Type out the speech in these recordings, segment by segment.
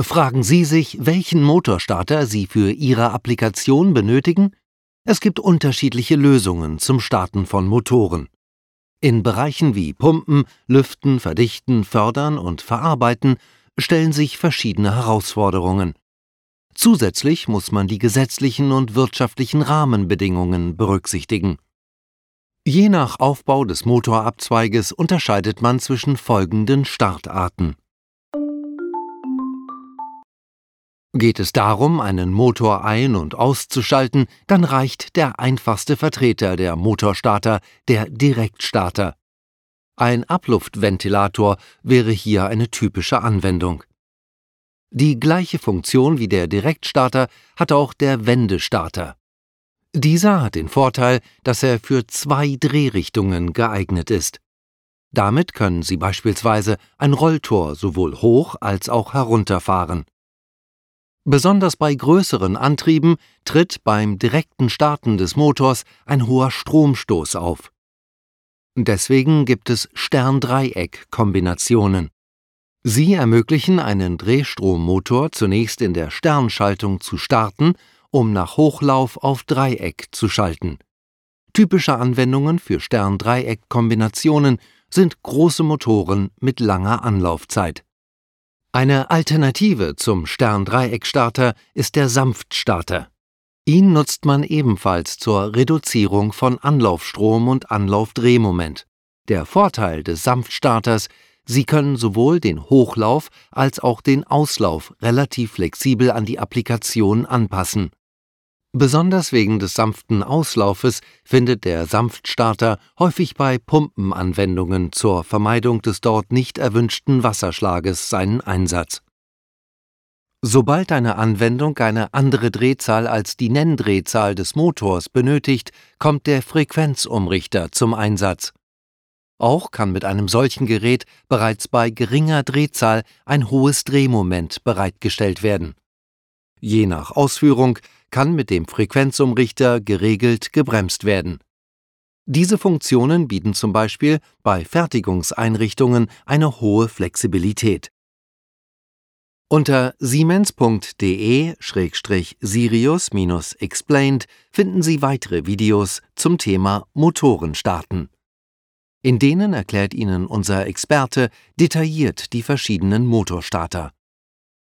Fragen Sie sich, welchen Motorstarter Sie für Ihre Applikation benötigen? Es gibt unterschiedliche Lösungen zum Starten von Motoren. In Bereichen wie Pumpen, Lüften, Verdichten, Fördern und Verarbeiten stellen sich verschiedene Herausforderungen. Zusätzlich muss man die gesetzlichen und wirtschaftlichen Rahmenbedingungen berücksichtigen. Je nach Aufbau des Motorabzweiges unterscheidet man zwischen folgenden Startarten. Geht es darum, einen Motor ein- und auszuschalten, dann reicht der einfachste Vertreter der Motorstarter, der Direktstarter. Ein Abluftventilator wäre hier eine typische Anwendung. Die gleiche Funktion wie der Direktstarter hat auch der Wendestarter. Dieser hat den Vorteil, dass er für zwei Drehrichtungen geeignet ist. Damit können Sie beispielsweise ein Rolltor sowohl hoch als auch herunterfahren. Besonders bei größeren Antrieben tritt beim direkten Starten des Motors ein hoher Stromstoß auf. Deswegen gibt es Stern-Dreieck-Kombinationen. Sie ermöglichen einen Drehstrommotor zunächst in der Sternschaltung zu starten, um nach Hochlauf auf Dreieck zu schalten. Typische Anwendungen für Stern-Dreieck-Kombinationen sind große Motoren mit langer Anlaufzeit. Eine Alternative zum Stern-Dreieck-Starter ist der Sanftstarter. Ihn nutzt man ebenfalls zur Reduzierung von Anlaufstrom und Anlaufdrehmoment. Der Vorteil des Sanftstarters, Sie können sowohl den Hochlauf als auch den Auslauf relativ flexibel an die Applikation anpassen. Besonders wegen des sanften Auslaufes findet der Sanftstarter häufig bei Pumpenanwendungen zur Vermeidung des dort nicht erwünschten Wasserschlages seinen Einsatz. Sobald eine Anwendung eine andere Drehzahl als die Nenndrehzahl des Motors benötigt, kommt der Frequenzumrichter zum Einsatz. Auch kann mit einem solchen Gerät bereits bei geringer Drehzahl ein hohes Drehmoment bereitgestellt werden. Je nach Ausführung kann mit dem Frequenzumrichter geregelt gebremst werden. Diese Funktionen bieten zum Beispiel bei Fertigungseinrichtungen eine hohe Flexibilität. Unter siemens.de-sirius-explained finden Sie weitere Videos zum Thema Motoren starten. In denen erklärt Ihnen unser Experte detailliert die verschiedenen Motorstarter.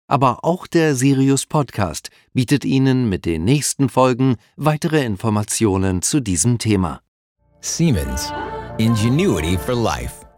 Aber auch der Sirius Podcast bietet Ihnen mit den nächsten Folgen weitere Informationen zu diesem Thema. Siemens. Ingenuity for Life.